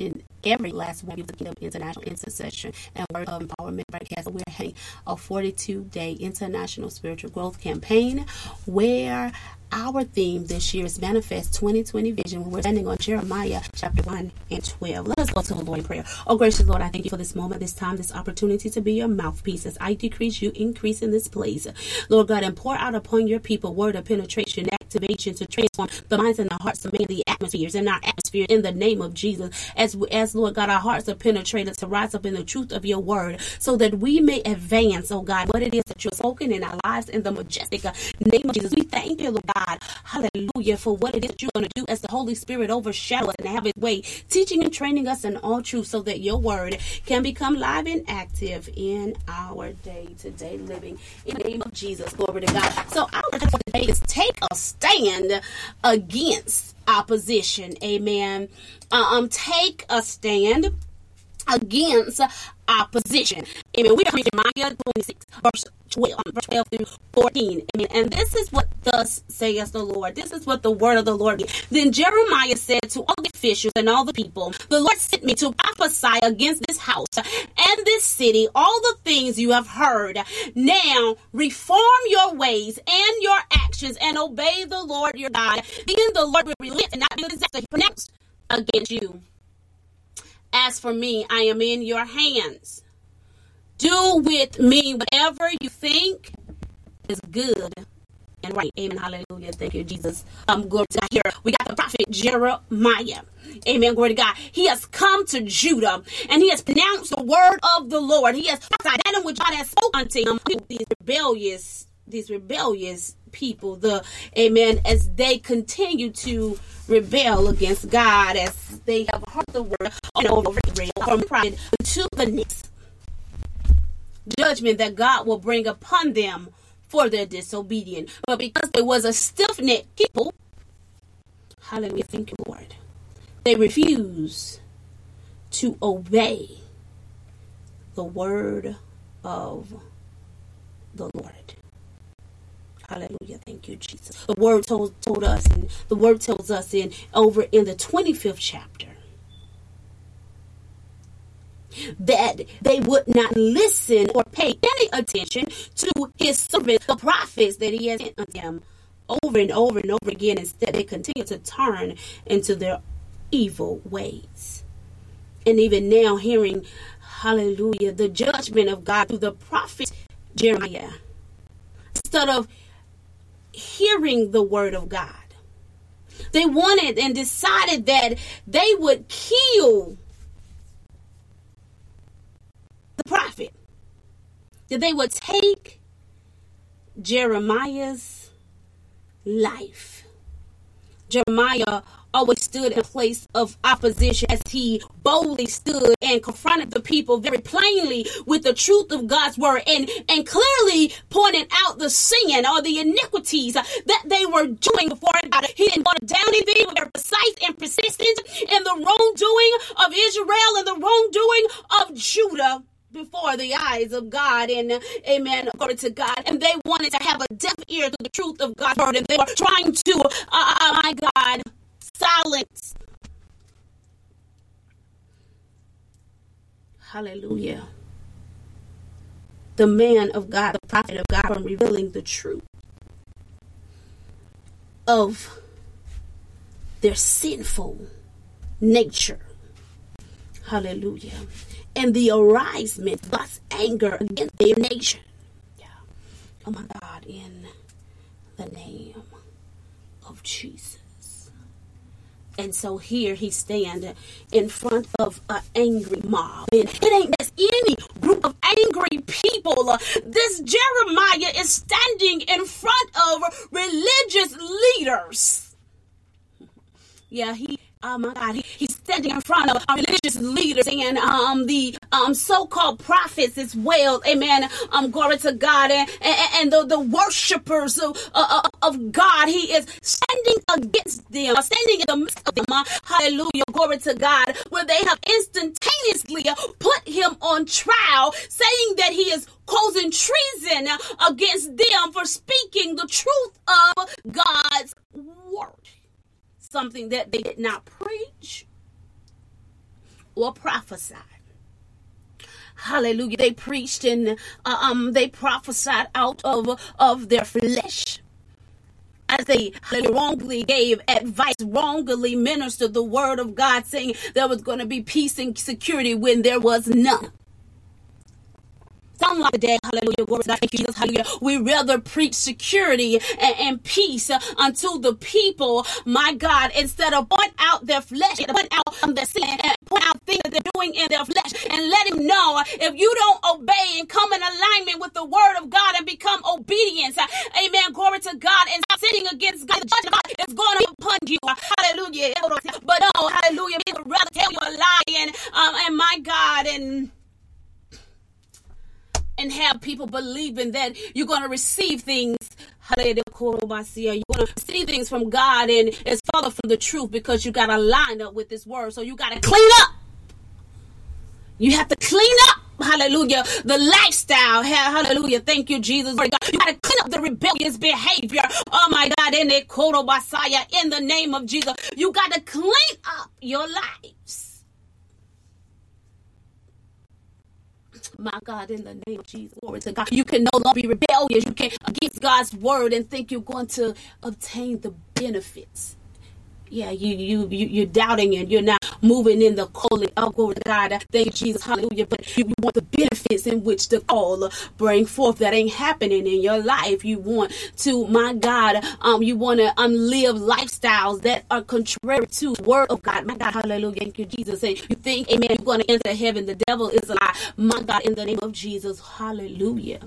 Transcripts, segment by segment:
and every last one of the Kingdom International Intercession and Word of Empowerment broadcast. We're having a 42 day international spiritual growth campaign where our theme this year is Manifest 2020 Vision. We're standing on Jeremiah chapter 1 and 12. Let us go to the Lord in prayer. Oh, gracious Lord, I thank you for this moment, this time, this opportunity to be your mouthpiece. As I decrease, you increase in this place. Lord God, and pour out upon your people word of penetration, activation to transform the minds and the hearts of of the atmospheres in our atmosphere in the name of Jesus. As, as Lord God, our hearts are penetrated to rise up in the truth of your word so that we may advance, oh God, what it is that you're spoken in our lives in the majestic uh, name of Jesus. We thank you, Lord God. Hallelujah for what it is you're going to do as the Holy Spirit overshadows and have his way, teaching and training us in all truth so that your word can become live and active in our day to day living. In the name of Jesus, glory to God. So our today is take a stand against opposition. Amen. Uh, um, take a stand against opposition. Amen. We are reading Jeremiah 26, verse 12, um, verse 12 through 14. Amen. And this is what thus says the Lord. This is what the word of the Lord is. Then Jeremiah said to all the officials and all the people, The Lord sent me to prophesy against this house and this city, all the things you have heard. Now reform your ways and your actions and obey the Lord your God. Then the Lord will relent and not be disaster he pronounced against you. As for me, I am in your hands. Do with me whatever you think is good and right. Amen. Hallelujah. Thank you, Jesus. Um, glory to God. Here we got the prophet Jeremiah. Amen. Glory to God. He has come to Judah and he has pronounced the word of the Lord. He has prophesied that which God has spoken unto him. These rebellious, these rebellious people, the amen, as they continue to rebel against God, as they have heard the word Israel from pride to the next judgment that God will bring upon them for their disobedience. But because there was a stiff necked people, hallelujah, thank you, Lord, they refuse to obey the word of the Lord. Thank you, Jesus. The word told, told us, and the word tells us in over in the 25th chapter that they would not listen or pay any attention to his servants, the prophets that he has sent unto them over and over and over again. Instead, they continue to turn into their evil ways. And even now, hearing, hallelujah, the judgment of God through the prophet Jeremiah, instead of hearing the word of God, they wanted and decided that they would kill the prophet. That they would take Jeremiah's life. Jeremiah always stood in a place of opposition as he boldly stood and confronted the people very plainly with the truth of God's word and, and clearly pointed out the sin or the iniquities that they were doing before God. He didn't want to down anything, but they're precise and persistent in the wrongdoing of Israel and the wrongdoing of Judah before the eyes of God and amen glory to God and they wanted to have a deaf ear to the truth of God's word and they were trying to uh, uh my God silence hallelujah the man of God the prophet of God from revealing the truth of their sinful nature hallelujah and the arisement, thus anger against their nation. Yeah. Oh my God, in the name of Jesus. And so here he stand in front of an angry mob. And it ain't just any group of angry people. This Jeremiah is standing in front of religious leaders. Yeah, he Oh my God, he, he's standing in front of religious leaders and um, the um, so-called prophets as well. Amen. Um, glory to God and, and, and the, the worshipers of, uh, of God. He is standing against them, standing in the midst them. Hallelujah. Glory to God. Where they have instantaneously put him on trial, saying that he is causing treason against them for speaking the truth of God's word something that they did not preach, or prophesy. Hallelujah. They preached and uh, um, they prophesied out of, of their flesh as they wrongly gave advice, wrongly ministered the word of God, saying there was going to be peace and security when there was none. Sound like a day, hallelujah, glory to God, Jesus, hallelujah. We rather preach security and, and peace uh, unto the people, my God, instead of point out their flesh, point out their sin, and point out things that they're doing in their flesh, and let him know if you don't obey and come in alignment with the word of God and become obedience, uh, amen, glory to God, and sinning against God, the judgment God is going upon you, hallelujah. But no, hallelujah, we would rather tell you a lie, and, um, and my God, and and have people believing that you're going to receive things. You're going to see things from God and it's further from the truth because you got to line up with this word. So you got to clean up. You have to clean up. Hallelujah. The lifestyle. Hallelujah. Thank you, Jesus. You got to clean up the rebellious behavior. Oh my God. In the. In the name of Jesus. You got to clean up your lives. My God, in the name of Jesus, glory to God. You can no longer be rebellious. You can't against God's word and think you're going to obtain the benefits yeah, you you you you're doubting and you're not moving in the calling. Oh, glory to God. Thank you, Jesus. Hallelujah. But you want the benefits in which the call bring forth that ain't happening in your life. You want to, my God, um, you want to um live lifestyles that are contrary to word of God. My God, hallelujah. Thank you, Jesus. And you think, amen, you're going to enter heaven. The devil is a lie. My God, in the name of Jesus. Hallelujah.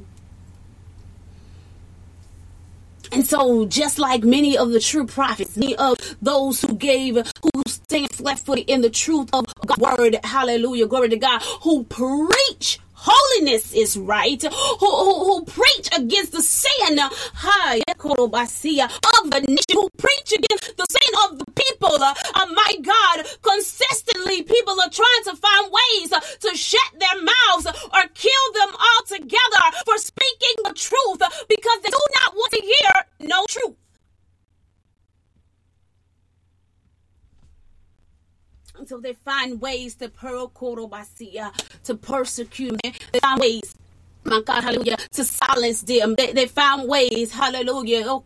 And so, just like many of the true prophets, many of those who gave, who stand flat footed in the truth of God's word, hallelujah, glory to God, who preach holiness is right, who, who, who preach against the sin of the nation, who preach against the sin of the people. Uh, my God, consistently people are trying to find ways uh, to shut their mouths or kill them altogether for speaking the truth because they do not want to hear no truth. So they find ways to to persecute. Them. They find ways my God, hallelujah, to silence them. They, they found ways, hallelujah, oh,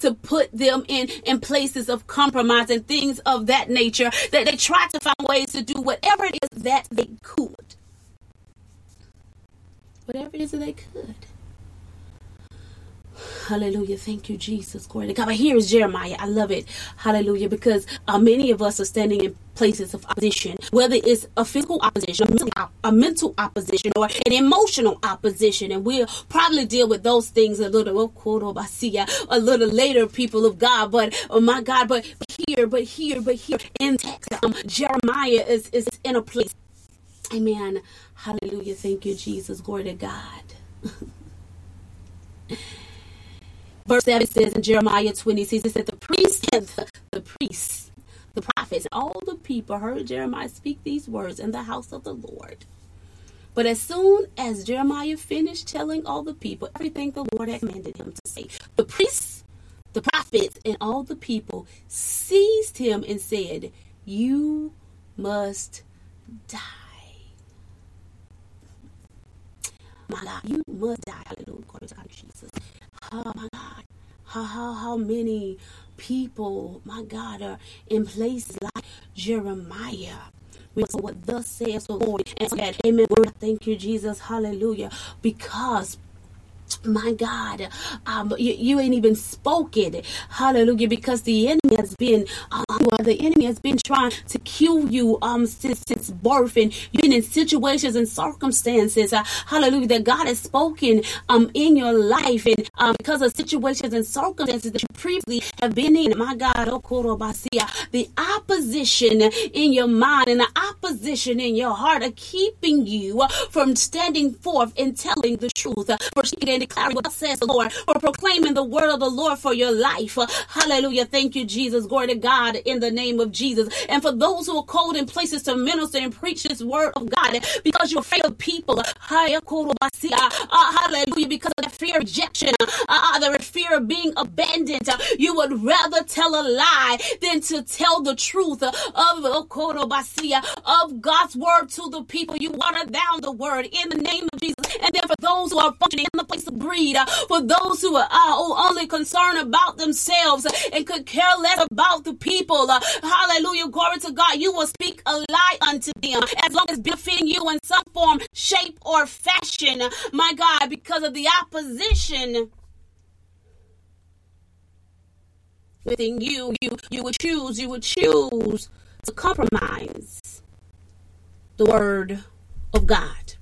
to put them in, in places of compromise and things of that nature. That they tried to find ways to do whatever it is that they could. Whatever it is that they could. Hallelujah. Thank you, Jesus. Glory to God. But here is Jeremiah. I love it. Hallelujah. Because uh, many of us are standing in places of opposition, whether it's a physical opposition, a mental, a mental opposition, or an emotional opposition. And we'll probably deal with those things a little, oh, a little later, people of God. But, oh my God, but here, but here, but here in Texas, um, Jeremiah is, is in a place. Amen. Hallelujah. Thank you, Jesus. Glory to God. Verse 7 says in Jeremiah 26, it said, The priests the, priests, the prophets, all the people heard Jeremiah speak these words in the house of the Lord. But as soon as Jeremiah finished telling all the people everything the Lord had commanded him to say, the priests, the prophets, and all the people seized him and said, You must die. My God, you must die. Hallelujah. Glory to God, Jesus oh my God, how, how, how many people, my God, are in places like Jeremiah. We know what thus says the Lord. And so that, amen. Lord, Thank you, Jesus. Hallelujah. Because my God, um, you, you, ain't even spoken, hallelujah, because the enemy has been, um, the enemy has been trying to kill you um since since birth, and you've been in situations and circumstances, uh, hallelujah, that God has spoken um in your life, and um because of situations and circumstances that you previously have been in, my God, oh, the opposition in your mind and the opposition in your heart are keeping you from standing forth and telling the truth. For and declaring what says the Lord, for proclaiming the word of the Lord for your life. Hallelujah. Thank you, Jesus. Glory to God in the name of Jesus. And for those who are called in places to minister and preach this word of God, because you're afraid of people. Ah, ah, hallelujah. Because of the fear of rejection, uh, the fear of being abandoned, you would rather tell a lie than to tell the truth of, oh, of of God's word to the people. You water down the word in the name of Jesus. And then for those who are functioning in the place of greed, uh, for those who are uh, only concerned about themselves and could care less about the people, uh, hallelujah, glory to God, you will speak a lie unto them as long as benefiting you in some form, shape, or fashion, my God, because of the opposition within you, you you would choose, you would choose to compromise the word of God.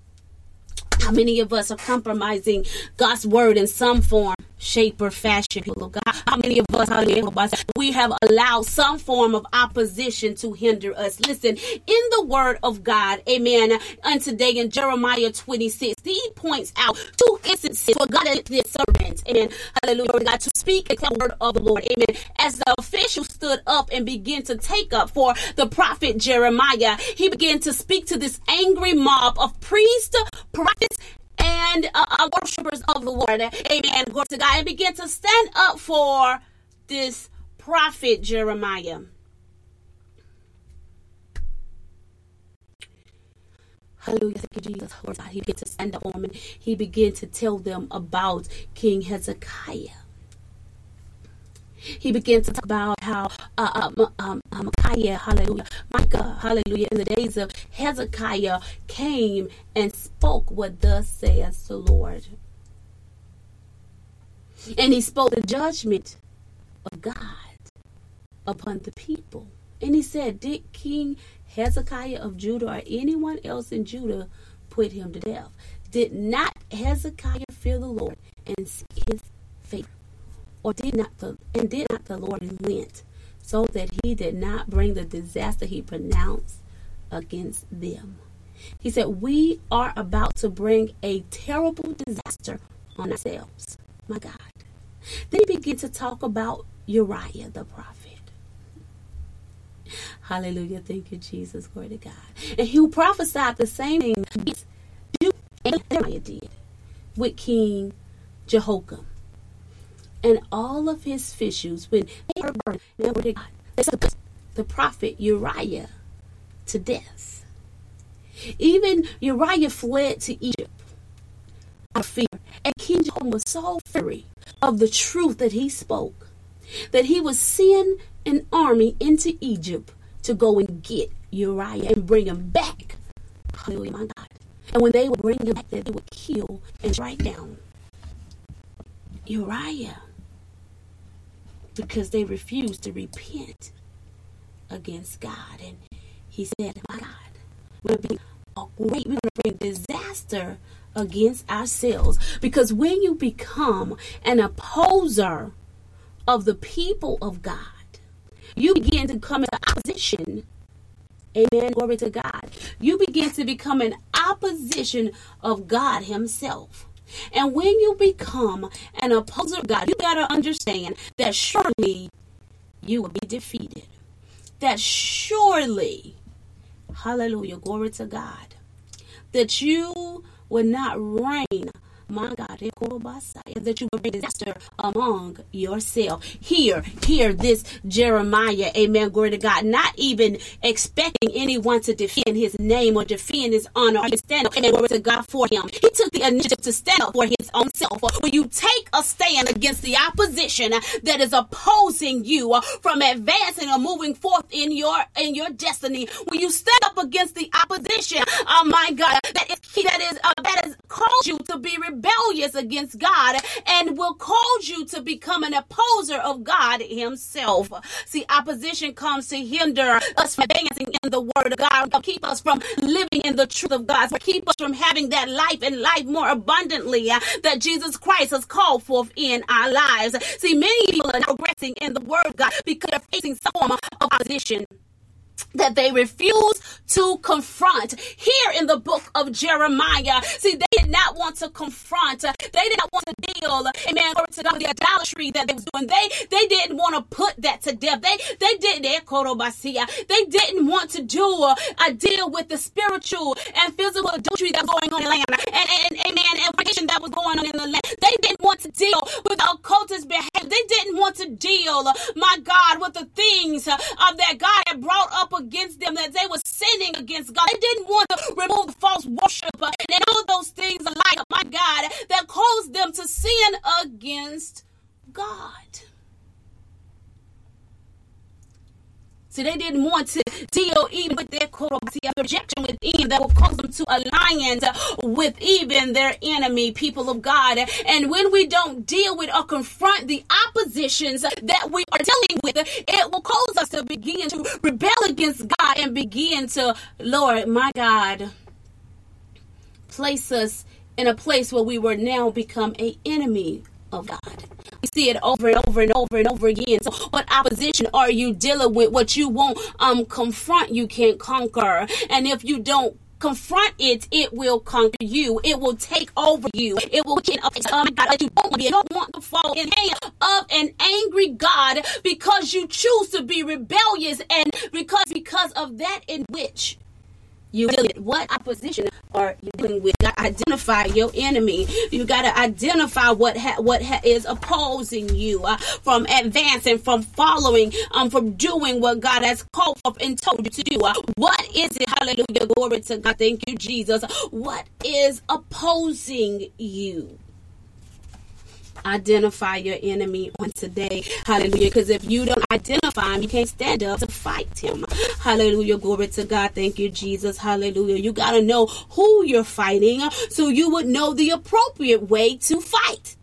How many of us are compromising God's word in some form? Shape, or fashion, people of God. How many of us, we have allowed some form of opposition to hinder us? Listen, in the word of God, amen, and today in Jeremiah 26, he points out two instances where God is his servant, amen, hallelujah, God, to speak the word of the Lord, amen. As the official stood up and began to take up for the prophet Jeremiah, he began to speak to this angry mob of priests, prophets, and uh, uh, worshipers of the Lord. Amen. Glory to God. And begin to stand up for this prophet Jeremiah. Hallelujah. Thank you, Jesus. Lord God. He began to stand up for him and he began to tell them about King Hezekiah he began to talk about how uh, uh, um, uh, Micaiah, hallelujah, Micah, hallelujah, in the days of Hezekiah came and spoke what thus says the Lord. And he spoke the judgment of God upon the people. And he said, Did King Hezekiah of Judah or anyone else in Judah put him to death? Did not Hezekiah fear the Lord and his? Or did not and did not the Lord relent, so that he did not bring the disaster he pronounced against them. He said, We are about to bring a terrible disaster on ourselves. My God. Then he began to talk about Uriah the prophet. Hallelujah. Thank you, Jesus. Glory to God. And he prophesied the same thing and Uriah did with King Jehoiakim and all of his officials, when they were burned, they put the prophet Uriah to death. Even Uriah fled to Egypt out of fear. And King Jehoram was so fury of the truth that he spoke that he would send an army into Egypt to go and get Uriah and bring him back. Hallelujah, my God. And when they would bring him back, they would kill and strike down Uriah because they refused to repent against God. And he said, My God, we're going to bring disaster against ourselves. Because when you become an opposer of the people of God, you begin to come into opposition. Amen. Glory to God. You begin to become an opposition of God Himself. And when you become an opposer of God, you got to understand that surely you will be defeated. That surely, hallelujah, glory to God, that you will not reign my God, that you will bring disaster among yourself. Hear, hear this Jeremiah, amen, glory to God, not even expecting anyone to defend his name or defend his honor or stand up, amen, glory to God for him. He took the initiative to stand up for his own self. When you take a stand against the opposition that is opposing you from advancing or moving forth in your in your destiny, when you stand up against the opposition, oh my God, that is that is uh, that has caused you to be rebellious rebellious against God and will cause you to become an opposer of God Himself. See, opposition comes to hinder us from advancing in the Word of God, keep us from living in the truth of God, keep us from having that life and life more abundantly uh, that Jesus Christ has called forth in our lives. See, many people are not progressing in the Word of God because they're facing some form of opposition that they refuse to confront. Here in the book of Jeremiah, see, they did not want to confront. They did not want to deal, amen, glory to the idolatry that they was doing. They they didn't want to put that to death. They they didn't they didn't want to do a, deal with the spiritual and physical adultery that was going on in the land. And, and amen, and that was going on in the land. They didn't want to deal with occultist behavior. They didn't want to deal, my God, with the things uh, that God had brought up against them that they were sinning against God. They didn't want to remove false worship and all those things alike, my God, that caused them to sin against God. So they didn't want to deal even with their rejection within that will cause them to alliance uh, with even their enemy, people of God. And when we don't deal with or confront the oppositions that we are dealing with, it will cause us to begin to rebel against God and begin to, Lord, my God, place us in a place where we were now become a enemy of God. We see it over and over and over and over again. So, what opposition are you dealing with? What you won't um, confront, you can't conquer. And if you don't confront it, it will conquer you. It will take over you. It will get up. Oh my God, you don't want to, you don't want to fall in the hand of an angry God because you choose to be rebellious and because because of that in which you what opposition are you dealing with? You got to identify your enemy. You got to identify what ha- what ha- is opposing you uh, from advancing, from following, um, from doing what God has called for and told you to do. Uh, what is it? Hallelujah, glory to God. Thank you, Jesus. What is opposing you? Identify your enemy on today. Hallelujah. Because if you don't identify him, you can't stand up to fight him. Hallelujah. Glory to God. Thank you, Jesus. Hallelujah. You got to know who you're fighting so you would know the appropriate way to fight.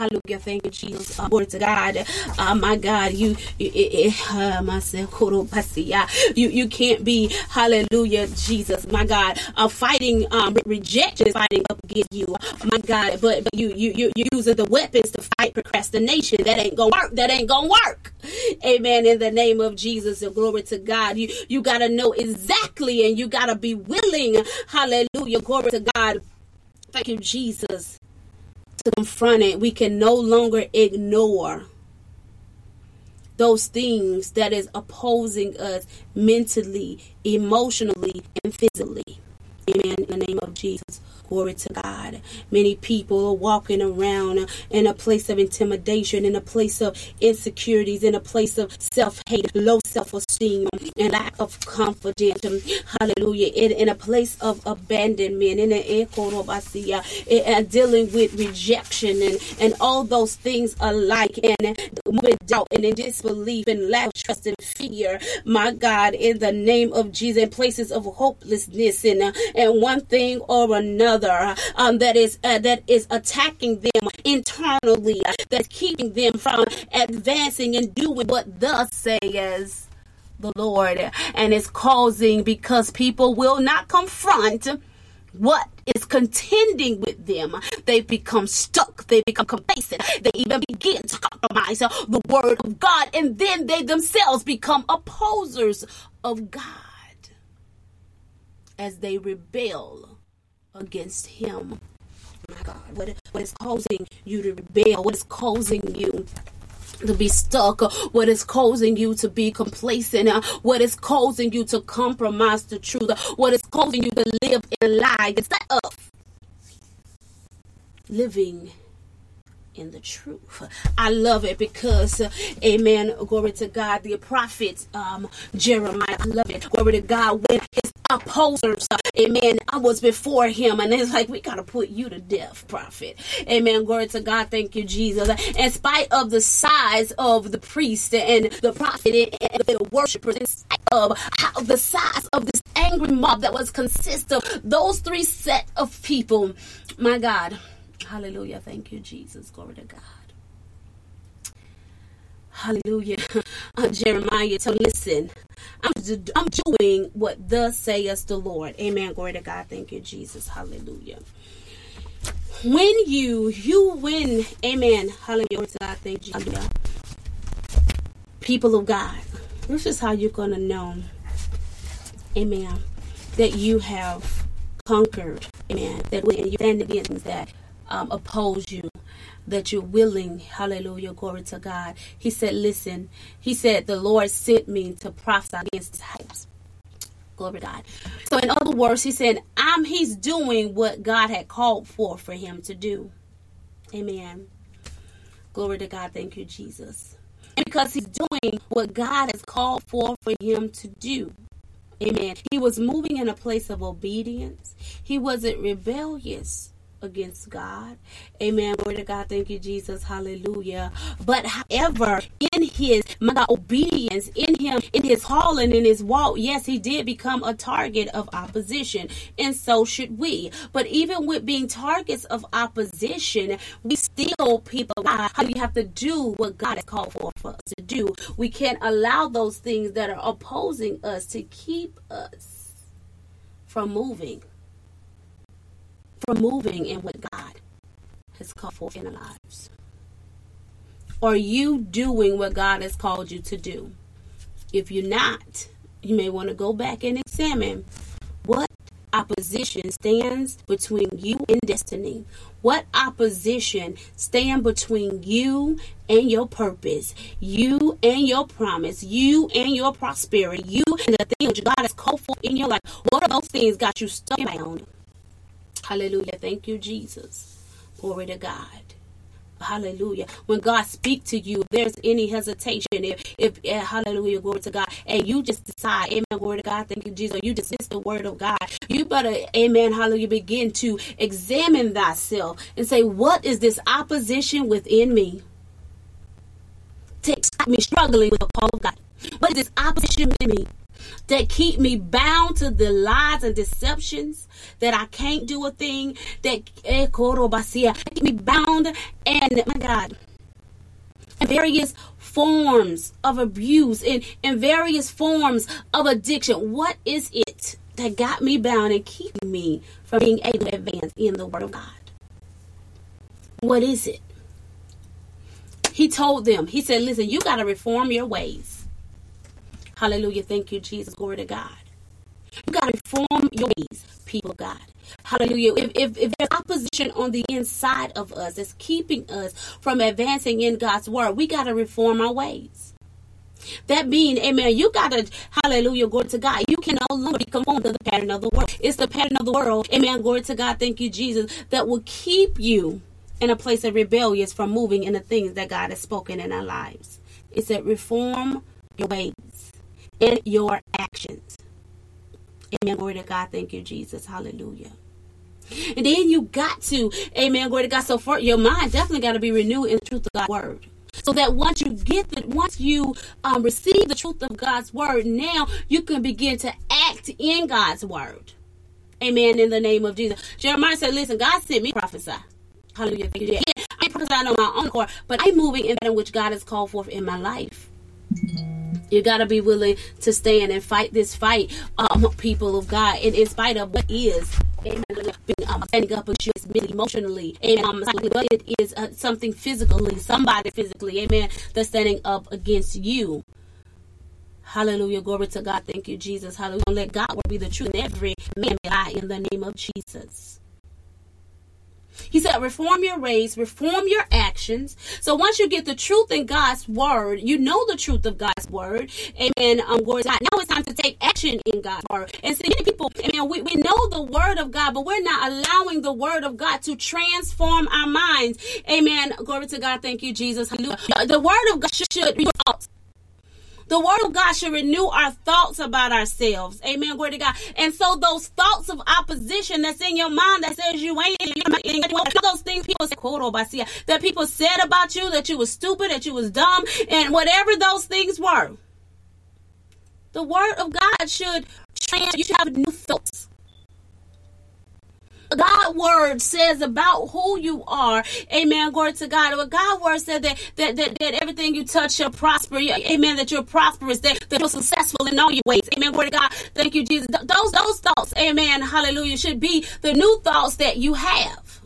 Hallelujah. Thank you, Jesus. Uh, glory to God. Uh, my God, you, you, uh, you, you can't be, hallelujah, Jesus, my God, uh, fighting um, rejection, is fighting up against you, my God, but, but you, you, you, you using the weapons to fight procrastination. That ain't gonna work. That ain't gonna work. Amen. In the name of Jesus, and glory to God. You, you gotta know exactly and you gotta be willing, hallelujah, glory to God. Thank you, Jesus to confront it. We can no longer ignore those things that is opposing us mentally, emotionally, and physically. Amen. In the name of Jesus. Glory to God. Many people are walking around in a place of intimidation, in a place of insecurities, in a place of self hate, low self esteem, and lack of confidence. Hallelujah. In, in a place of abandonment, in a and dealing with rejection and, and all those things alike, and with doubt and in disbelief and lack of trust and fear. My God, in the name of Jesus, in places of hopelessness and, and one thing or another um, that is uh, that is attacking them internally, uh, that's keeping them from advancing and doing what thus says the Lord, and it's causing because people will not confront what is contending with them. They become stuck. They become complacent. They even begin to compromise the word of God. And then they themselves become opposers of God as they rebel against him. My God, what, what is causing you to rebel? What is causing you to be stuck, what is causing you to be complacent, what is causing you to compromise the truth, what is causing you to live in a lie instead of living in the truth. I love it because, uh, amen, glory to God, the prophet um, Jeremiah, I love it, glory to God, when his opposers, uh, amen, I was before him, and it's like, we got to put you to death, prophet. Amen, glory to God, thank you, Jesus. In spite of the size of the priest and the prophet and the worshipers, in spite of how the size of this angry mob that was consist of those three set of people, my God, Hallelujah. Thank you, Jesus. Glory to God. Hallelujah. Uh, Jeremiah, so listen, I'm, I'm doing what thus saith the Lord. Amen. Glory to God. Thank you, Jesus. Hallelujah. When you, you win, amen. Hallelujah. Glory to God. Thank you. People of God, this is how you're going to know, amen, that you have conquered, amen, that when you stand against that, um, oppose you, that you're willing. Hallelujah. Glory to God. He said, Listen, he said, The Lord sent me to prophesy against his house. Glory to God. So, in other words, he said, I'm he's doing what God had called for for him to do. Amen. Glory to God. Thank you, Jesus. and because he's doing what God has called for for him to do. Amen. He was moving in a place of obedience. He wasn't rebellious against God. Amen. Glory to God. Thank you, Jesus. Hallelujah. But however, in his my God, obedience, in him, in his calling, in his walk, yes, he did become a target of opposition. And so should we. But even with being targets of opposition, we still people how you have to do what God has called for, for us to do. We can't allow those things that are opposing us to keep us from moving from moving in what God has called for in our lives? Are you doing what God has called you to do? If you're not, you may want to go back and examine what opposition stands between you and destiny. What opposition stand between you and your purpose, you and your promise, you and your prosperity, you and the things God has called for in your life? What are those things got you stuck bound? Hallelujah. Thank you, Jesus. Glory to God. Hallelujah. When God speak to you, if there's any hesitation, if if uh, hallelujah, glory to God, and you just decide, amen, glory to God, thank you, Jesus, you dismiss the word of God, you better, amen, hallelujah, begin to examine thyself and say, what is this opposition within me? Takes me struggling with the call of God. What is this opposition within me? That keep me bound to the lies and deceptions that I can't do a thing that eh, keep me bound and my God and various forms of abuse and, and various forms of addiction. What is it that got me bound and keeping me from being able to advance in the Word of God? What is it? He told them, he said, listen, you got to reform your ways. Hallelujah. Thank you, Jesus. Glory to God. You got to reform your ways, people God. Hallelujah. If, if, if there's opposition on the inside of us that's keeping us from advancing in God's word, we got to reform our ways. That being, amen, you got to, hallelujah, glory to God. You can no longer be conformed to the pattern of the world. It's the pattern of the world, amen, glory to God, thank you, Jesus, that will keep you in a place of rebellious from moving in the things that God has spoken in our lives. It said, reform your ways in your actions. Amen. Glory to God. Thank you, Jesus. Hallelujah. And then you got to, amen, glory to God. So for your mind definitely got to be renewed in the truth of God's word. So that once you get the, once you um, receive the truth of God's word, now you can begin to act in God's word. Amen. In the name of Jesus. Jeremiah said, listen, God sent me prophesy. Hallelujah. Thank you. Yeah, I ain't prophesying on my own core, but I'm moving in that in which God has called forth in my life. You got to be willing to stand and fight this fight, um, people of God, and in spite of what is. Amen. Being, um, standing up against you emotionally. Amen. Um, but it is uh, something physically, somebody physically. Amen. That's standing up against you. Hallelujah. Glory to God. Thank you, Jesus. Hallelujah. Let God be the truth in every man lie in the name of Jesus. He said, reform your ways, reform your actions. So once you get the truth in God's word, you know the truth of God's word. Amen. Um, glory to God. Now it's time to take action in God's word. And see, many people, amen, we, we know the word of God, but we're not allowing the word of God to transform our minds. Amen. Glory to God. Thank you, Jesus. Hallelujah. The word of God should be out the word of God should renew our thoughts about ourselves. Amen. Glory to God. And so those thoughts of opposition that's in your mind that says you ain't, you those things people say, oh, that people said about you, that you was stupid, that you was dumb, and whatever those things were. The word of God should trans, you should have new thoughts. God word says about who you are. Amen. Glory to God. What God word said that, that, that, that everything you touch shall prosper. Amen. That you're prosperous, that, that you're successful in all your ways. Amen. Glory to God. Thank you, Jesus. Those, those thoughts, amen. Hallelujah, should be the new thoughts that you have.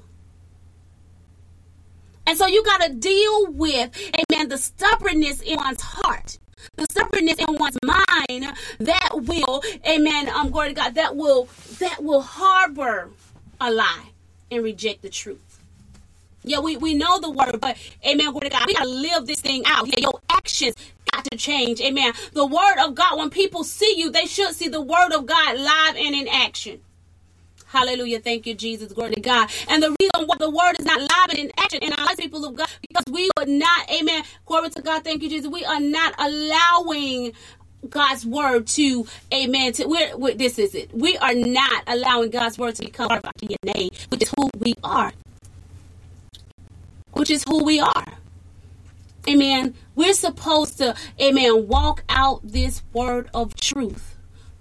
And so you got to deal with, amen, the stubbornness in one's heart the stubbornness in one's mind that will, amen, um, glory to God, that will, that will harbor a lie and reject the truth. Yeah, we, we know the word, but amen, glory to God. We gotta live this thing out. Yeah, your actions got to change. Amen. The word of God, when people see you, they should see the word of God live and in action. Hallelujah. Thank you, Jesus. Glory to God. And the reason why the word is not live and in action in our lives, people of God, because we are not, amen. Glory to God. Thank you, Jesus. We are not allowing God's word to, amen, to, we're, this is it. We are not allowing God's word to become our DNA, which is who we are. Which is who we are. Amen. We're supposed to, amen, walk out this word of truth.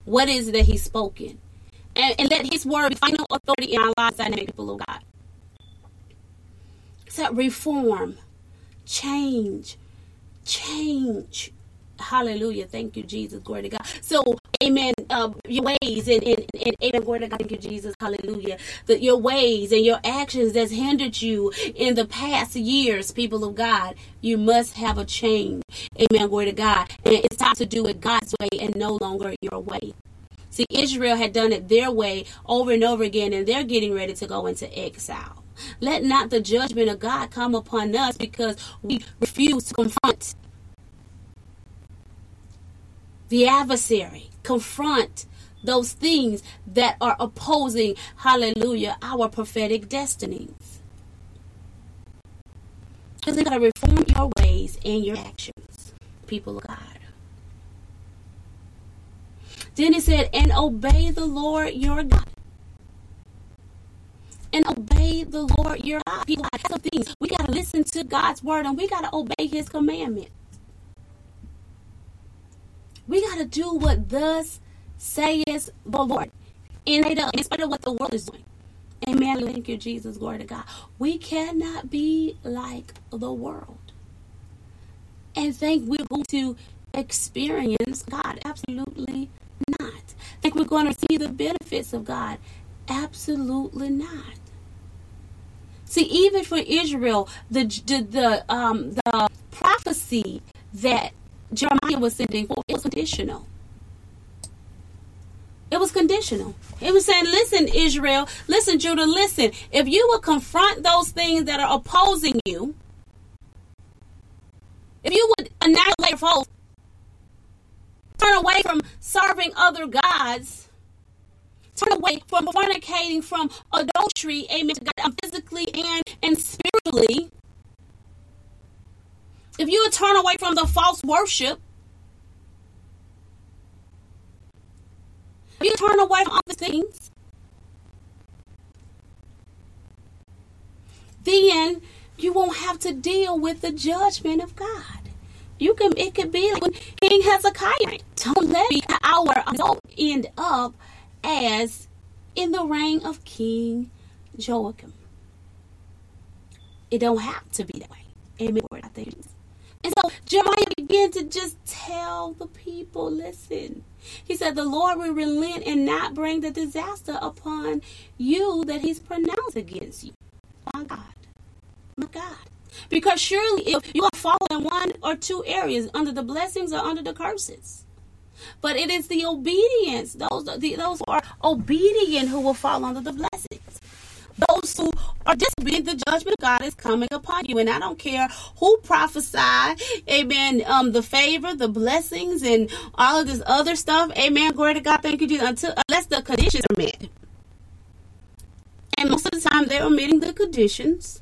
What is it that he's spoken? And, and let his word be final authority in our lives, dynamic people of God. So reform, change, change. Hallelujah. Thank you, Jesus. Glory to God. So, amen. Um, your ways and, and, and amen. Glory to God. Thank you, Jesus. Hallelujah. Your ways and your actions that's hindered you in the past years, people of God, you must have a change. Amen. Glory to God. And it's time to do it God's way and no longer your way. See, Israel had done it their way over and over again, and they're getting ready to go into exile. Let not the judgment of God come upon us because we refuse to confront the adversary, confront those things that are opposing, hallelujah, our prophetic destinies. Because you got to reform your ways and your actions, people of God. Then he said, and obey the Lord your God. And obey the Lord your God. People, have some things we got to listen to God's word and we got to obey his commandment. We got to do what thus says the Lord. In spite of what the world is doing. Amen. Thank you, Jesus. Glory to God. We cannot be like the world and think we're going to experience God. Absolutely not. Think we're going to see the benefits of God. Absolutely not. See, even for Israel, the the the um the prophecy that Jeremiah was sending for, it was conditional. It was conditional. It was saying, listen, Israel, listen, Judah, listen. If you will confront those things that are opposing you, if you would annihilate foes, turn away from serving other gods, turn away from fornicating, from adultery, amen, God, uh, physically and, and spiritually, if you turn away from the false worship, if you turn away from other things, then you won't have to deal with the judgment of God. You can it could be like when King Hezekiah. Don't let our result end up as in the reign of King Joachim. It don't have to be that way. Amen. I think. And so Jeremiah began to just tell the people, listen. He said, The Lord will relent and not bring the disaster upon you that He's pronounced against you. My God. My God. Because surely if you are in one or two areas under the blessings or under the curses. But it is the obedience, those, the, those who are obedient who will fall under the blessings those who are disobedient, the judgment of God is coming upon you. And I don't care who prophesy, amen, um, the favor, the blessings, and all of this other stuff. Amen. Glory to God. Thank you, Jesus. Until unless the conditions are met. And most of the time they're omitting the conditions.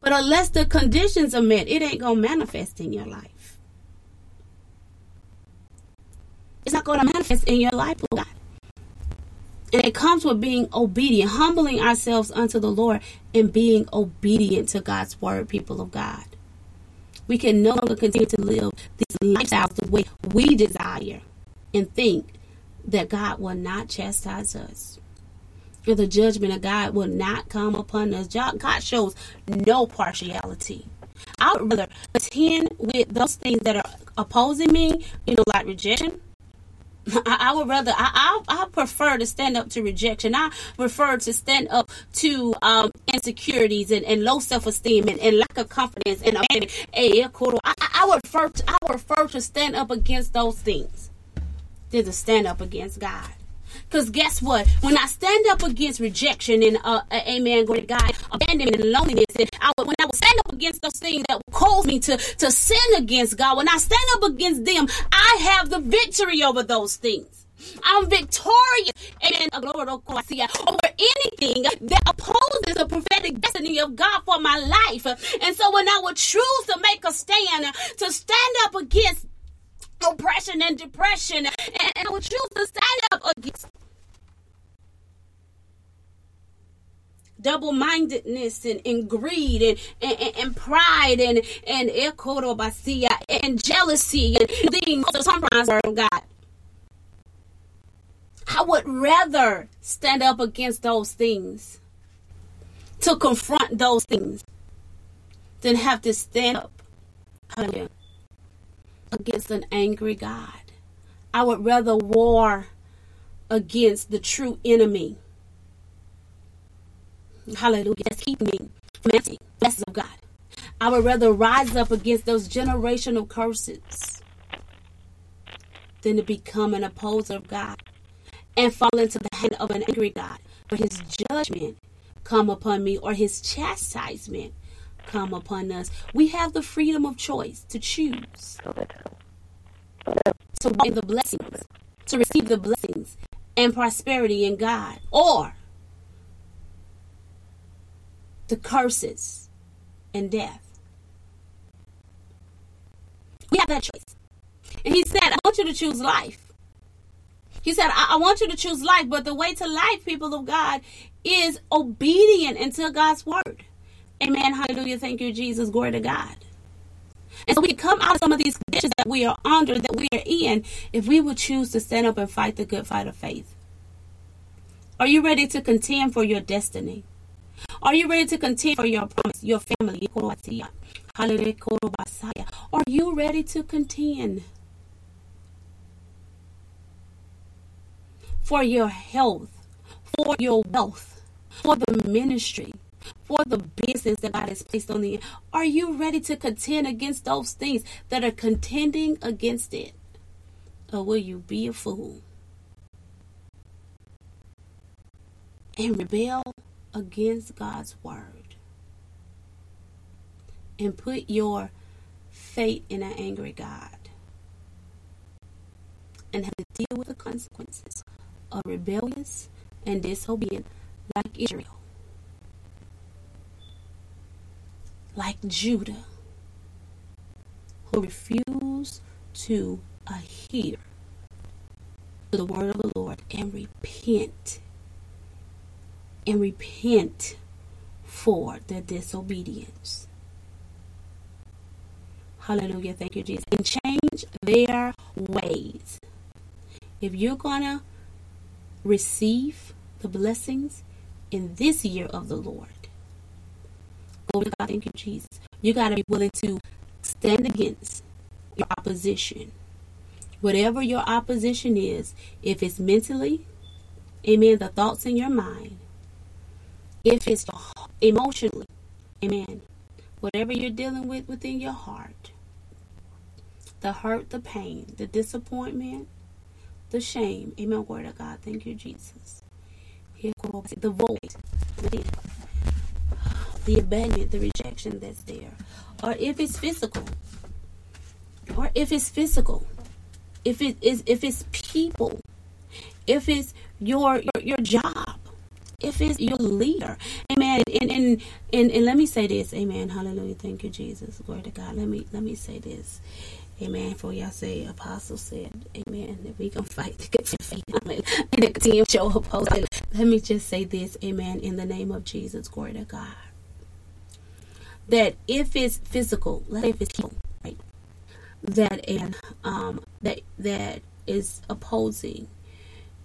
But unless the conditions are met, it ain't gonna manifest in your life. It's not gonna manifest in your life, God. And it comes with being obedient, humbling ourselves unto the Lord and being obedient to God's word, people of God. We can no longer continue to live these lifestyles the way we desire and think that God will not chastise us. Or the judgment of God will not come upon us. God shows no partiality. I would rather attend with those things that are opposing me, you know, like rejection, I, I would rather I, I, I prefer to stand up to rejection. I prefer to stand up to um, insecurities and, and low self esteem and, and, lack of confidence and, and, and I, I would prefer to, I would prefer to stand up against those things than to stand up against God. Because guess what? When I stand up against rejection and, uh, uh amen, great God, abandonment and loneliness, and I, when I stand up against those things that cause me to, to sin against God, when I stand up against them, I have the victory over those things. I'm victorious, amen, over anything that opposes the prophetic destiny of God for my life. And so when I would choose to make a stand, to stand up against oppression and depression, and, I would choose to stand up against double mindedness and, and greed and, and, and, pride and and eh, and jealousy and things sometimes are God. I would rather stand up against those things to confront those things than have to stand up against an angry God. I would rather war against the true enemy. Hallelujah. That's keeping me from the blessings of God. I would rather rise up against those generational curses than to become an opposer of God and fall into the hand of an angry God, for his judgment come upon me or his chastisement come upon us. We have the freedom of choice to choose to in the blessings, to receive the blessings and prosperity in God, or the curses and death. We have that choice. And he said, I want you to choose life. He said, I, I want you to choose life, but the way to life, people of God, is obedient until God's word. Amen. Hallelujah. Thank you, Jesus. Glory to God. And so we come out of some of these conditions that we are under, that we are in, if we would choose to stand up and fight the good fight of faith. Are you ready to contend for your destiny? Are you ready to contend for your promise, your family? Are you ready to contend for your health, for your wealth, for the ministry, for the business that God has placed on the Are you ready to contend against those things that are contending against it? Or will you be a fool and rebel against God's word and put your fate in an angry God and have to deal with the consequences of rebellious and disobedient like Israel, like Judah, who refused to adhere to the word of the Lord and repent and repent for their disobedience. Hallelujah. Thank you, Jesus. And change their ways. If you're going to receive the blessings in this year of the Lord. Glory God. Thank you, Jesus. You got to be willing to stand against your opposition. Whatever your opposition is, if it's mentally, amen, the thoughts in your mind, if it's emotionally, amen, whatever you're dealing with within your heart, the hurt, the pain, the disappointment, the shame. Amen. Word of God. Thank you, Jesus. The void, the abandonment, the rejection that's there. Or if it's physical, or if it's physical, if it is, if it's people, if it's your your, your job, if it's your leader. Amen. And, and and and let me say this. Amen. Hallelujah. Thank you, Jesus. Glory to God. Let me let me say this. Amen. For y'all say, Apostle said, Amen. That we gonna fight to get your feet. Amen. Show. Let me just say this, Amen. In the name of Jesus, glory to God. That if it's physical, let if it's right? That and um that that is opposing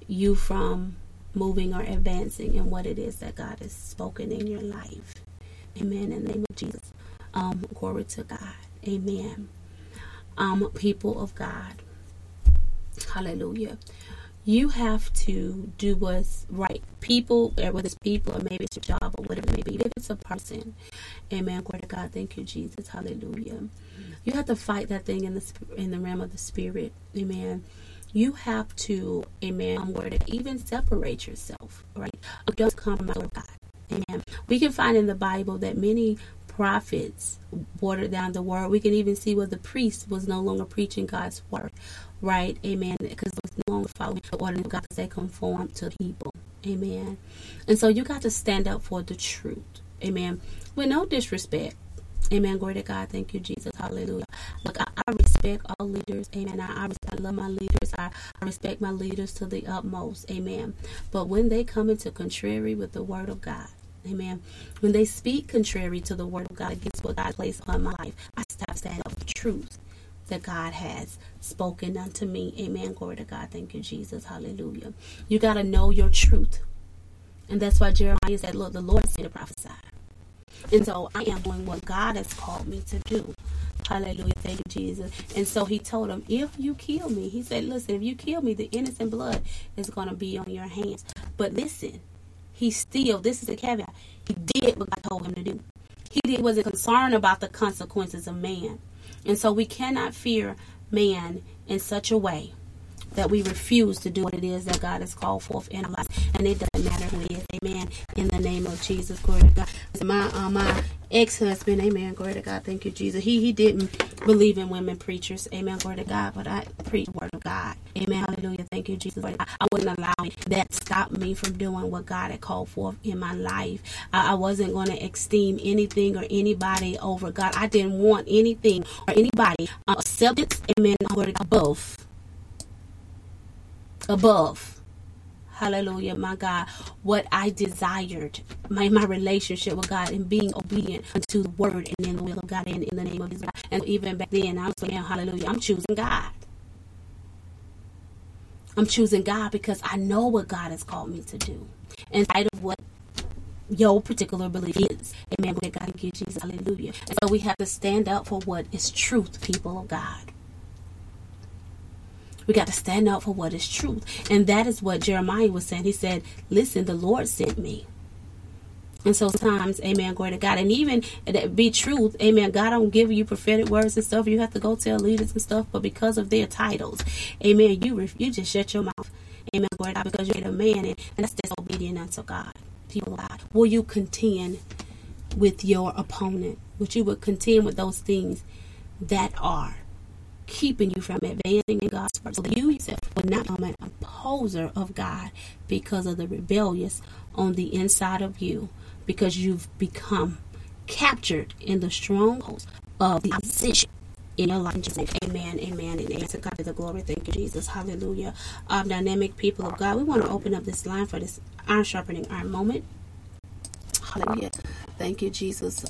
you from moving or advancing in what it is that God has spoken in your life. Amen. In the name of Jesus. Um, glory to God. Amen um, people of God. Hallelujah. You have to do what's right. People, uh, whether it's people or maybe it's your job or whatever it may be, if it's a person, amen. Glory to God. Thank you, Jesus. Hallelujah. You have to fight that thing in the in the realm of the spirit, amen. You have to, amen, where to even separate yourself, right? Don't compromise God. Amen. We can find in the Bible that many prophets watered down the word. We can even see where the priest was no longer preaching God's word, right? Amen. Because longer following the order of God because they conformed to people. Amen. And so you got to stand up for the truth. Amen. With no disrespect. Amen. Glory to God. Thank you, Jesus. Hallelujah. Look, I, I respect all leaders. Amen. I, I, I love my leaders. I, I respect my leaders to the utmost. Amen. But when they come into contrary with the word of God, Amen. When they speak contrary to the word of God against what God placed on my life, I stop standing up for the truth that God has spoken unto me. Amen. Glory to God. Thank you, Jesus. Hallelujah. You got to know your truth. And that's why Jeremiah said, Look, the Lord said to prophesy. And so I am doing what God has called me to do. Hallelujah. Thank you, Jesus. And so he told him, If you kill me, he said, Listen, if you kill me, the innocent blood is going to be on your hands. But listen, he still, this is the caveat, he did what God told him to do. He did, wasn't concerned about the consequences of man. And so we cannot fear man in such a way that we refuse to do what it is that God has called forth in our lives. And it doesn't matter who. Amen. In the name of Jesus. Glory to God. My uh, my ex husband, amen. Glory to God. Thank you, Jesus. He he didn't believe in women preachers. Amen. Glory to God. But I preach the word of God. Amen. Hallelujah. Thank you, Jesus. I, I wouldn't allow that stop me from doing what God had called forth in my life. I, I wasn't going to esteem anything or anybody over God. I didn't want anything or anybody uh, acceptance. Amen. Glory to God. Above above. Hallelujah, my God. What I desired, my, my relationship with God and being obedient unto the word and in the will of God and in the name of Jesus. And even back then, I was saying, Hallelujah, I'm choosing God. I'm choosing God because I know what God has called me to do. In spite of what your particular belief is. Amen. God, thank you, Jesus. Hallelujah. And so we have to stand up for what is truth, people of God. We got to stand up for what is truth. And that is what Jeremiah was saying. He said, Listen, the Lord sent me. And so sometimes, amen, glory to God. And even be truth, amen, God don't give you prophetic words and stuff. You have to go tell leaders and stuff. But because of their titles, amen, you you just shut your mouth. Amen, glory to God, because you're a man. And, and that's disobedient unto God. People. Will you contend with your opponent? Would you would contend with those things that are keeping you from advancing in God's work. So you yourself will not become an opposer of God because of the rebellious on the inside of you, because you've become captured in the strongholds of the opposition in your life. Just say amen, amen, and answer God to the glory. Thank you, Jesus. Hallelujah. Um, dynamic people of God, we want to open up this line for this iron sharpening iron moment. Hallelujah. Thank you, Jesus.